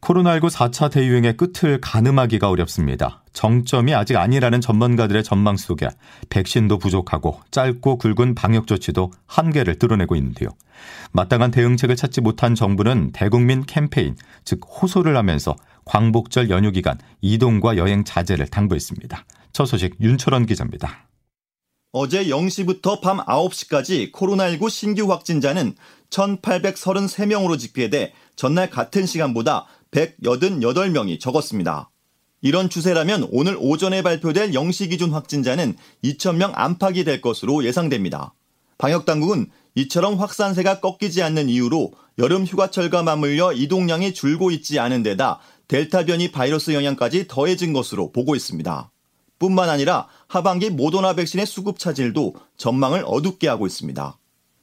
코로나19 4차 대유행의 끝을 가늠하기가 어렵습니다. 정점이 아직 아니라는 전문가들의 전망 속에 백신도 부족하고 짧고 굵은 방역 조치도 한계를 드러내고 있는데요. 마땅한 대응책을 찾지 못한 정부는 대국민 캠페인, 즉 호소를 하면서 광복절 연휴 기간 이동과 여행 자제를 당부했습니다. 첫 소식 윤철원 기자입니다. 어제 0시부터 밤 9시까지 코로나19 신규 확진자는 1,833명으로 집계돼 전날 같은 시간보다 188명이 적었습니다. 이런 추세라면 오늘 오전에 발표될 0시 기준 확진자는 2,000명 안팎이 될 것으로 예상됩니다. 방역당국은 이처럼 확산세가 꺾이지 않는 이유로 여름 휴가철과 맞물려 이동량이 줄고 있지 않은 데다 델타 변이 바이러스 영향까지 더해진 것으로 보고 있습니다. 뿐만 아니라 하반기 모더나 백신의 수급 차질도 전망을 어둡게 하고 있습니다.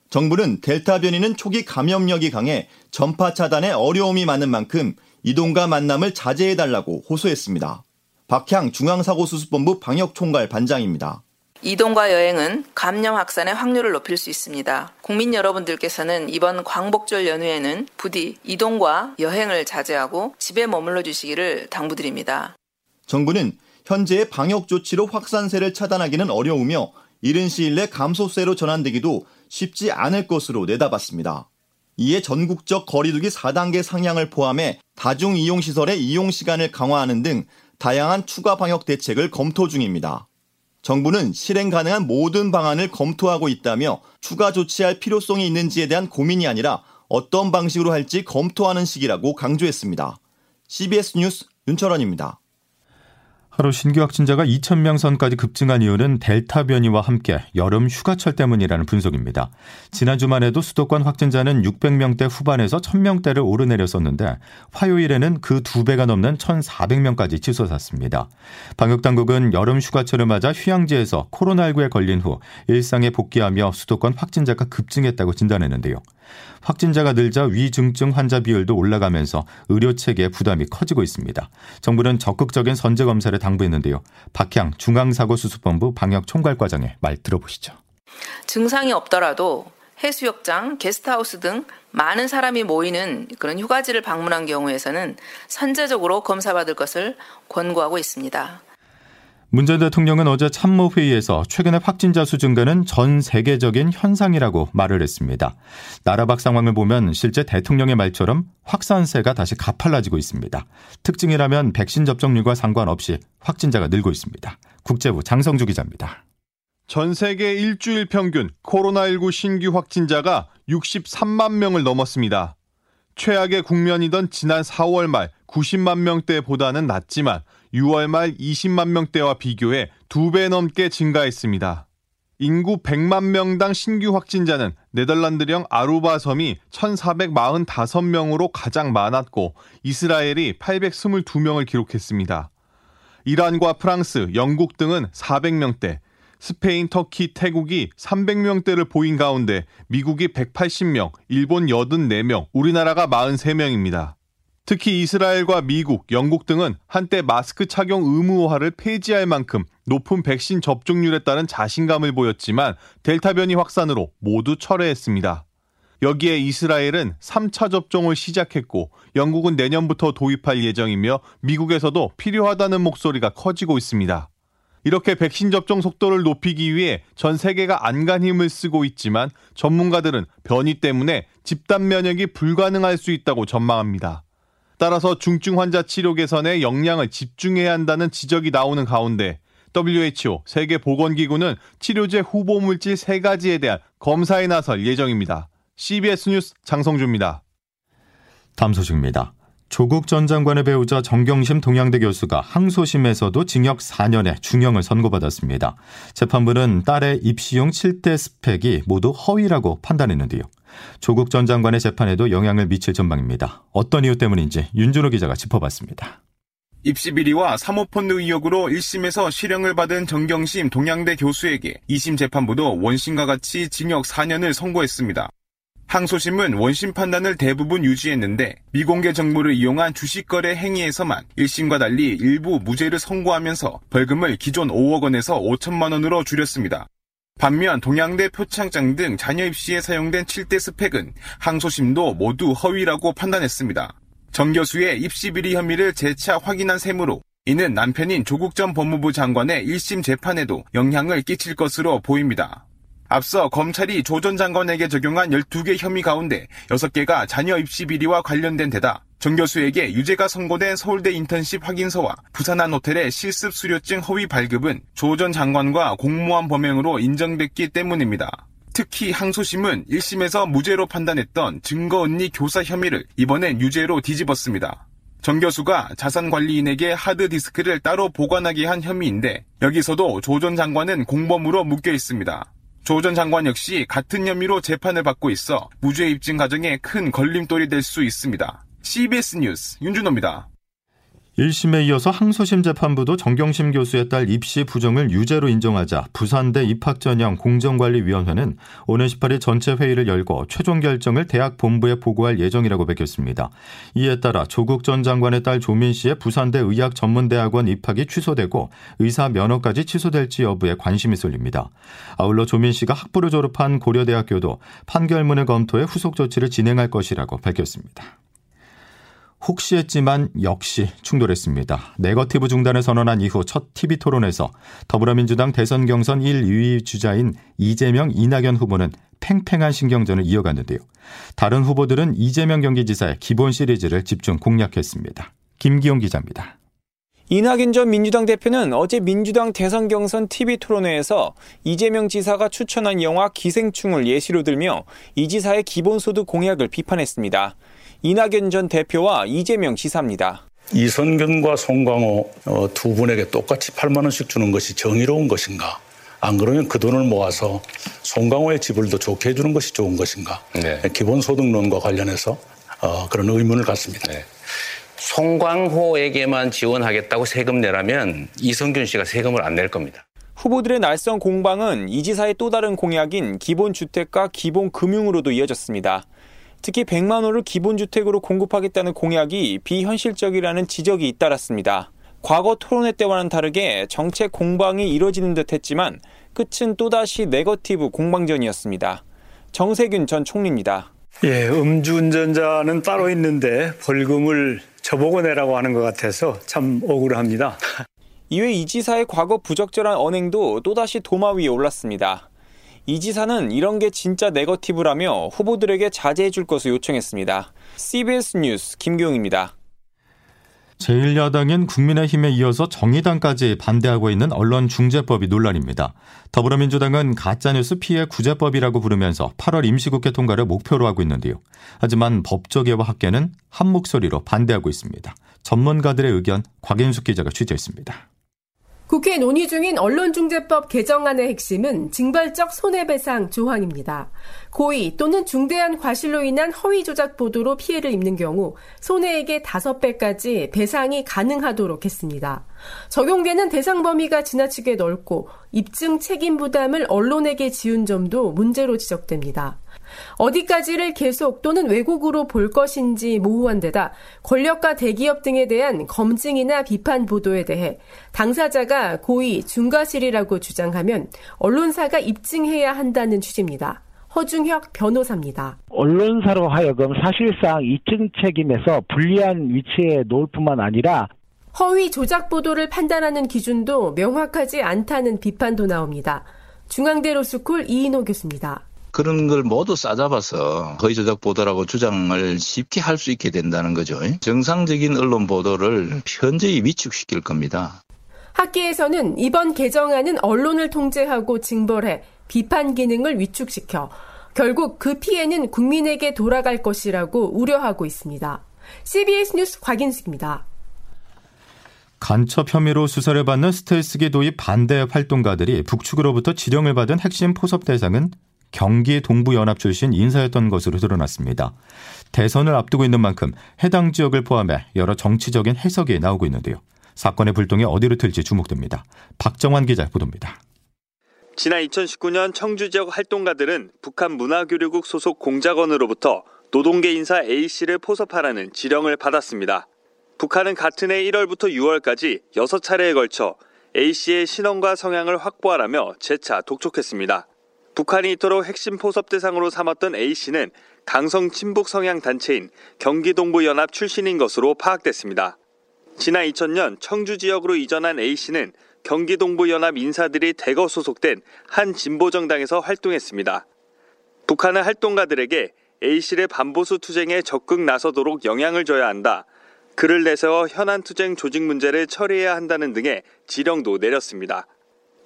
정부는 델타 변이는 초기 감염력이 강해 전파 차단에 어려움이 많은 만큼 이동과 만남을 자제해달라고 호소했습니다. 박향 중앙사고수습본부 방역총괄 반장입니다. 이동과 여행은 감염 확산의 확률을 높일 수 있습니다. 국민 여러분들께서는 이번 광복절 연휴에는 부디 이동과 여행을 자제하고 집에 머물러 주시기를 당부드립니다. 정부는 현재의 방역 조치로 확산세를 차단하기는 어려우며 이른 시일 내 감소세로 전환되기도 쉽지 않을 것으로 내다봤습니다. 이에 전국적 거리두기 4단계 상향을 포함해 다중 이용 시설의 이용 시간을 강화하는 등 다양한 추가 방역 대책을 검토 중입니다. 정부는 실행 가능한 모든 방안을 검토하고 있다며 추가 조치할 필요성이 있는지에 대한 고민이 아니라 어떤 방식으로 할지 검토하는 시기라고 강조했습니다. CBS 뉴스 윤철원입니다. 하루 신규 확진자가 2,000명 선까지 급증한 이유는 델타 변이와 함께 여름 휴가철 때문이라는 분석입니다. 지난 주만 해도 수도권 확진자는 600명대 후반에서 1000명대를 오르내렸었는데 화요일에는 그 두 배가 넘는 1,400명까지 치솟았습니다. 방역당국은 여름 휴가철을 맞아 휴양지에서 코로나19에 걸린 후 일상에 복귀하며 수도권 확진자가 급증했다고 진단했는데요. 확진자가 늘자 위중증 환자 비율도 올라가면서 의료 체계의 부담이 커지고 있습니다. 정부는 적극적인 선제 검사를 당부했는데요. 박향 중앙사고수습본부 방역총괄과장의 말 들어보시죠. 증상이 없더라도 해수욕장, 게스트하우스 등 많은 사람이 모이는 그런 휴가지를 방문한 경우에서는 선제적으로 검사받을 것을 권고하고 있습니다. 문전 대통령은 어제 참모회의에서 최근의 확진자 수 증가는 전 세계적인 현상이라고 말을 했습니다. 나라 밖 상황을 보면 실제 대통령의 말처럼 확산세가 다시 가팔라지고 있습니다. 특징이라면 백신 접종률과 상관없이 확진자가 늘고 있습니다. 국제부 장성주 기자입니다. 전 세계 일주일 평균 코로나19 신규 확진자가 63만 명을 넘었습니다. 최악의 국면이던 지난 4월 말 90만 명대보다는 낮지만 6월 말 20만 명대와 비교해 2배 넘게 증가했습니다. 인구 100만 명당 신규 확진자는 네덜란드령 아루바 섬이 1,445명으로 가장 많았고 이스라엘이 822명을 기록했습니다. 이란과 프랑스, 영국 등은 400명대, 스페인, 터키, 태국이 300명대를 보인 가운데 미국이 180명, 일본 84명, 우리나라가 43명입니다. 특히 이스라엘과 미국, 영국 등은 한때 마스크 착용 의무화를 폐지할 만큼 높은 백신 접종률에 따른 자신감을 보였지만 델타 변이 확산으로 모두 철회했습니다. 여기에 이스라엘은 3차 접종을 시작했고 영국은 내년부터 도입할 예정이며 미국에서도 필요하다는 목소리가 커지고 있습니다. 이렇게 백신 접종 속도를 높이기 위해 전 세계가 안간 힘을 쓰고 있지만 전문가들은 변이 때문에 집단 면역이 불가능할 수 있다고 전망합니다. 따라서 중증 환자 치료 개선에 역량을 집중해야 한다는 지적이 나오는 가운데 WHO 세계보건기구는 치료제 후보 물질 3가지에 대한 검사에 나설 예정입니다. CBS 뉴스 장성주입니다. 다음 소식입니다. 조국 전 장관의 배우자 정경심 동양대 교수가 항소심에서도 징역 4년의 중형을 선고받았습니다. 재판부는 딸의 입시용 7대 스펙이 모두 허위라고 판단했는데요. 조국 전 장관의 재판에도 영향을 미칠 전망입니다. 어떤 이유 때문인지 윤준호 기자가 짚어봤습니다. 입시 비리와 사모펀드 의혹으로 1심에서 실형을 받은 정경심 동양대 교수에게 2심 재판부도 원심과 같이 징역 4년을 선고했습니다. 항소심은 원심 판단을 대부분 유지했는데 미공개 정보를 이용한 주식거래 행위에서만 1심과 달리 일부 무죄를 선고하면서 벌금을 기존 5억 원에서 5천만 원으로 줄였습니다. 반면 동양대 표창장 등 자녀 입시에 사용된 7대 스펙은 항소심도 모두 허위라고 판단했습니다. 정 교수의 입시 비리 혐의를 재차 확인한 셈으로 이는 남편인 조국 전 법무부 장관의 1심 재판에도 영향을 끼칠 것으로 보입니다. 앞서 검찰이 조 전 장관에게 적용한 12개 혐의 가운데 6개가 자녀 입시 비리와 관련된 데다 정 교수에게 유죄가 선고된 서울대 인턴십 확인서와 부산한 호텔의 실습 수료증 허위 발급은 조 전 장관과 공모한 범행으로 인정됐기 때문입니다. 특히 항소심은 1심에서 무죄로 판단했던 증거은니 교사 혐의를 이번엔 유죄로 뒤집었습니다. 정 교수가 자산관리인에게 하드디스크를 따로 보관하게 한 혐의인데 여기서도 조 전 장관은 공범으로 묶여 있습니다. 조 전 장관 역시 같은 혐의로 재판을 받고 있어 무죄 입증 과정에 큰 걸림돌이 될 수 있습니다. CBS 뉴스 윤준호입니다. 1심에 이어서 항소심 재판부도 정경심 교수의 딸 입시 부정을 유죄로 인정하자 부산대 입학전형 공정관리위원회는 오는 18일 전체 회의를 열고 최종 결정을 대학 본부에 보고할 예정이라고 밝혔습니다. 이에 따라 조국 전 장관의 딸 조민 씨의 부산대 의학전문대학원 입학이 취소되고 의사 면허까지 취소될지 여부에 관심이 쏠립니다. 아울러 조민 씨가 학부를 졸업한 고려대학교도 판결문을 검토해 후속 조치를 진행할 것이라고 밝혔습니다. 혹시 했지만 역시 충돌했습니다. 네거티브 중단을 선언한 이후 첫 TV 토론에서 더불어민주당 대선 경선 1, 2위 주자인 이재명, 이낙연 후보는 팽팽한 신경전을 이어갔는데요. 다른 후보들은 이재명 경기지사의 기본 시리즈를 집중 공략했습니다. 김기용 기자입니다. 이낙연 전 민주당 대표는 어제 민주당 대선 경선 TV 토론회에서 이재명 지사가 추천한 영화 기생충을 예시로 들며 이 지사의 기본소득 공약을 비판했습니다. 이낙연 전 대표와 이재명 지사입니다. 이선균과 송광호 어, 두 분에게 똑같이 8만 원씩 주는 것이 정의로운 것인가? 안 그러면 그 돈을 모아서 송광호의 집을 더 좋게 해주는 것이 좋은 것인가? 네. 기본소득론과 관련해서 어, 그런 의문을 갖습니다. 네. 송광호에게만 지원하겠다고 세금 내라면 이성균 씨가 세금을 안 낼 겁니다. 후보들의 날선 공방은 이 지사의 또 다른 공약인 기본주택과 기본금융으로도 이어졌습니다. 특히 100만 호를 기본주택으로 공급하겠다는 공약이 비현실적이라는 지적이 잇따랐습니다. 과거 토론회 때와는 다르게 정책 공방이 이뤄지는 듯 했지만 끝은 또다시 네거티브 공방전이었습니다. 정세균 전 총리입니다. 예, 음주운전자는 따로 있는데 벌금을 저보고 내라고 하는 것 같아서 참 억울합니다. 이외 이 지사의 과거 부적절한 언행도 또다시 도마 위에 올랐습니다. 이 지사는 이런 게 진짜 네거티브라며 후보들에게 자제해 줄 것을 요청했습니다. CBS 뉴스 김경입니다. 제1야당인 국민의힘에 이어서 정의당까지 반대하고 있는 언론중재법이 논란입니다. 더불어민주당은 가짜뉴스 피해 구제법이라고 부르면서 8월 임시국회 통과를 목표로 하고 있는데요. 하지만 법조계와 학계는 한 목소리로 반대하고 있습니다. 전문가들의 의견 곽인숙 기자가 취재했습니다. 국회 논의 중인 언론중재법 개정안의 핵심은 징벌적 손해배상 조항입니다. 고의 또는 중대한 과실로 인한 허위 조작 보도로 피해를 입는 경우 손해액의 5배까지 배상이 가능하도록 했습니다. 적용되는 대상 범위가 지나치게 넓고 입증 책임 부담을 언론에게 지운 점도 문제로 지적됩니다. 어디까지를 계속 또는 왜곡으로 볼 것인지 모호한 데다 권력과 대기업 등에 대한 검증이나 비판 보도에 대해 당사자가 고의, 중과실이라고 주장하면 언론사가 입증해야 한다는 취지입니다. 허중혁 변호사입니다. 언론사로 하여금 사실상 입증 책임에서 불리한 위치에 놓을 뿐만 아니라 허위 조작 보도를 판단하는 기준도 명확하지 않다는 비판도 나옵니다. 중앙대 로스쿨 이인호 교수입니다. 그런 걸 모두 싸잡아서 허위 조작 보도라고 주장을 쉽게 할 수 있게 된다는 거죠. 정상적인 언론 보도를 현저히 위축시킬 겁니다. 학계에서는 이번 개정안은 언론을 통제하고 징벌해 비판 기능을 위축시켜 결국 그 피해는 국민에게 돌아갈 것이라고 우려하고 있습니다. CBS 뉴스 곽인숙입니다. 간첩 혐의로 수사를 받는 스텔스기 도입 반대 활동가들이 북측으로부터 지령을 받은 핵심 포섭 대상은 경기 동부연합 출신 인사였던 것으로 드러났습니다. 대선을 앞두고 있는 만큼 해당 지역을 포함해 여러 정치적인 해석이 나오고 있는데요. 사건의 불똥이 어디로 튈지 주목됩니다. 박정환 기자 보도입니다. 지난 2019년 청주 지역 활동가들은 북한 문화교류국 소속 공작원으로부터 노동계 인사 A씨를 포섭하라는 지령을 받았습니다. 북한은 같은 해 1월부터 6월까지 6차례에 걸쳐 A씨의 신원과 성향을 확보하라며 재차 독촉했습니다. 북한이 이토록 핵심 포섭 대상으로 삼았던 A씨는 강성 친북 성향 단체인 경기동부연합 출신인 것으로 파악됐습니다. 지난 2000년 청주 지역으로 이전한 A씨는 경기동부연합 인사들이 대거 소속된 한 진보정당에서 활동했습니다. 북한은 활동가들에게 A씨의 반보수 투쟁에 적극 나서도록 영향을 줘야 한다. 글을 내세워 현안 투쟁 조직 문제를 처리해야 한다는 등의 지령도 내렸습니다.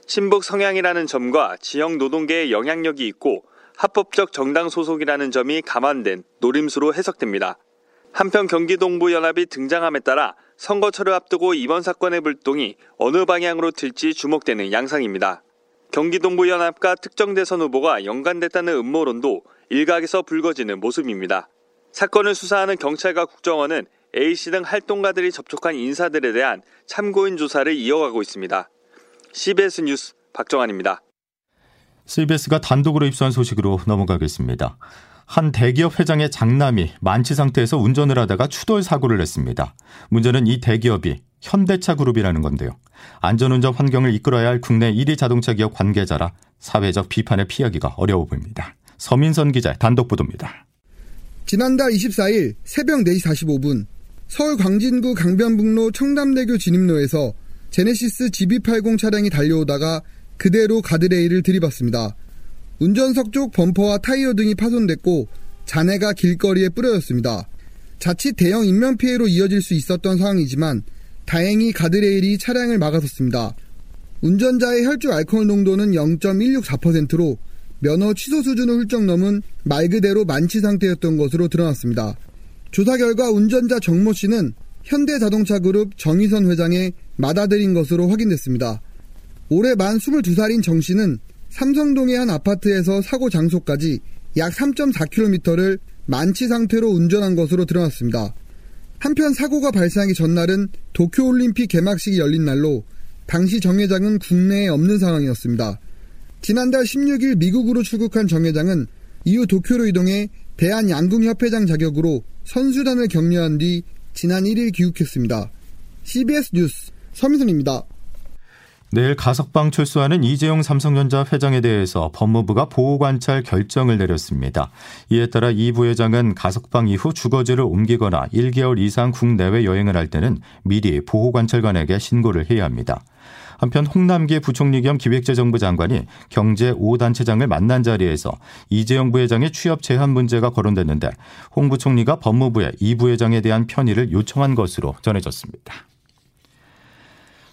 친북 성향이라는 점과 지역 노동계의 영향력이 있고 합법적 정당 소속이라는 점이 감안된 노림수로 해석됩니다. 한편 경기동부연합이 등장함에 따라 선거철을 앞두고 이번 사건의 불똥이 어느 방향으로 튈지 주목되는 양상입니다. 경기동부연합과 특정 대선 후보가 연관됐다는 음모론도 일각에서 불거지는 모습입니다. 사건을 수사하는 경찰과 국정원은 A씨 등 활동가들이 접촉한 인사들에 대한 참고인 조사를 이어가고 있습니다. CBS 뉴스 박정환입니다. CBS가 단독으로 입수한 소식으로 넘어가겠습니다. 한 대기업 회장의 장남이 만취 상태에서 운전을 하다가 추돌 사고를 냈습니다. 문제는 이 대기업이 현대차 그룹이라는 건데요. 안전운전 환경을 이끌어야 할 국내 1위 자동차 기업 관계자라 사회적 비판을 피하기가 어려워 보입니다. 서민선 기자 단독 보도입니다. 지난달 24일 새벽 4시 45분 서울 광진구 강변북로 청담대교 진입로에서 제네시스 GB80 차량이 달려오다가 그대로 가드레일을 들이받습니다. 운전석 쪽 범퍼와 타이어 등이 파손됐고 잔해가 길거리에 뿌려졌습니다. 자칫 대형 인명 피해로 이어질 수 있었던 상황이지만 다행히 가드레일이 차량을 막아섰습니다. 운전자의 혈중 알코올 농도는 0.164%로 면허 취소 수준을 훌쩍 넘은 말 그대로 만취 상태였던 것으로 드러났습니다. 조사 결과 운전자 정모 씨는 현대자동차그룹 정의선 회장의 맏아들인 것으로 확인됐습니다. 올해 만 22살인 정 씨는 삼성동의 한 아파트에서 사고 장소까지 약 3.4km를 만취 상태로 운전한 것으로 드러났습니다. 한편 사고가 발생하기 전날은 도쿄올림픽 개막식이 열린 날로 당시 정 회장은 국내에 없는 상황이었습니다. 지난달 16일 미국으로 출국한 정 회장은 이후 도쿄로 이동해 대한양궁협회장 자격으로 선수단을 격려한 뒤 지난 1일 귀국했습니다. CBS 뉴스 서민선입니다. 내일 가석방 출소하는 이재용 삼성전자 회장에 대해서 법무부가 보호관찰 결정을 내렸습니다. 이에 따라 이 부회장은 가석방 이후 주거지를 옮기거나 1개월 이상 국내외 여행을 할 때는 미리 보호관찰관에게 신고를 해야 합니다. 한편 홍남기 부총리 겸 기획재정부 장관이 경제 5단체장을 만난 자리에서 이재용 부회장의 취업 제한 문제가 거론됐는데 홍 부총리가 법무부에 이 부회장에 대한 편의를 요청한 것으로 전해졌습니다.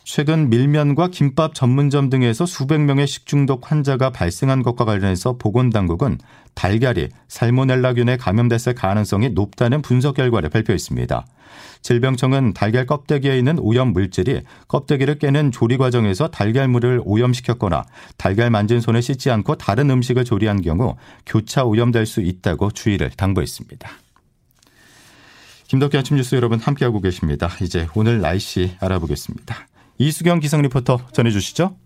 최근 밀면과 김밥 전문점 등에서 수백 명의 식중독 환자가 발생한 것과 관련해서 보건당국은 달걀이 살모넬라균에 감염됐을 가능성이 높다는 분석 결과를 발표했습니다. 질병청은 달걀 껍데기에 있는 오염 물질이 껍데기를 깨는 조리 과정에서 달걀물을 오염시켰거나 달걀 만진 손을 씻지 않고 다른 음식을 조리한 경우 교차 오염될 수 있다고 주의를 당부했습니다. 김덕기 아침 뉴스 여러분 함께하고 계십니다. 이제 오늘 날씨 알아보겠습니다. 이수경 기상 리포터 전해주시죠.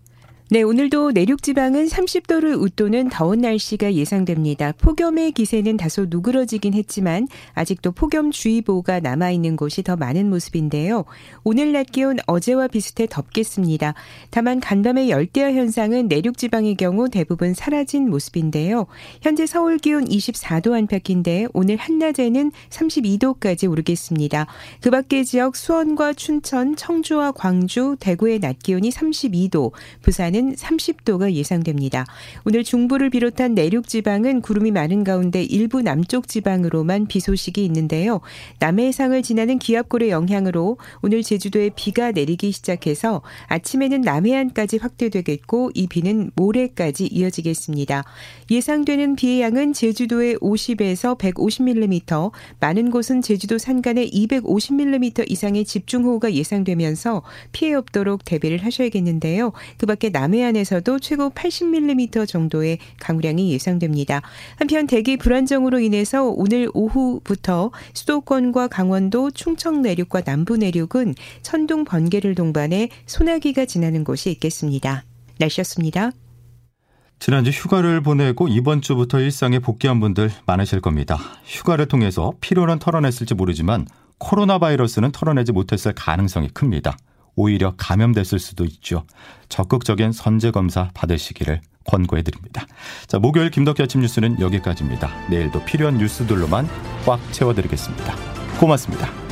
네, 오늘도 내륙 지방은 30도를 웃도는 더운 날씨가 예상됩니다. 폭염의 기세는 다소 누그러지긴 했지만 아직도 폭염주의보가 남아 있는 곳이 더 많은 모습인데요. 오늘 낮 기온 어제와 비슷해 덥겠습니다. 다만 간밤의 열대야 현상은 내륙 지방의 경우 대부분 사라진 모습인데요. 현재 서울 기온 24도 안팎인데 오늘 한낮에는 32도까지 오르겠습니다. 그 밖의 지역 수원과 춘천, 청주와 광주, 대구의 낮 기온이 32도, 부산은 기온은 30도가 예상됩니다. 오늘 중부를 비롯한 내륙 지방은 구름이 많은 가운데 일부 남쪽 지방으로만 비 소식이 있는데요. 남해상을 지나는 기압골의 영향으로 오늘 제주도에 비가 내리기 시작해서 아침에는 남해안까지 확대되겠고 이 비는 모레까지 이어지겠습니다. 예상되는 비의 양은 제주도에 50에서 150mm, 많은 곳은 제주도 산간에 250mm 이상의 집중호우가 예상되면서 피해 없도록 대비를 하셔야겠는데요. 그 밖에 남 해안에서도 최고 80mm 정도의 강우량이 예상됩니다. 한편 대기 불안정으로 인해서 오늘 오후부터 수도권과 강원도, 충청 내륙과 남부 내륙은 천둥 번개를 동반해 소나기가 지나는 곳이 있겠습니다. 날씨였습니다. 지난주 휴가를 보내고 이번 주부터 일상에 복귀한 분들 많으실 겁니다. 휴가를 통해서 피로는 털어냈을지 모르지만 코로나 바이러스는 털어내지 못했을 가능성이 큽니다. 오히려 감염됐을 수도 있죠. 적극적인 선제 검사 받으시기를 권고해 드립니다. 자, 목요일 김덕기 아침 뉴스는 여기까지입니다. 내일도 필요한 뉴스들로만 꽉 채워 드리겠습니다. 고맙습니다.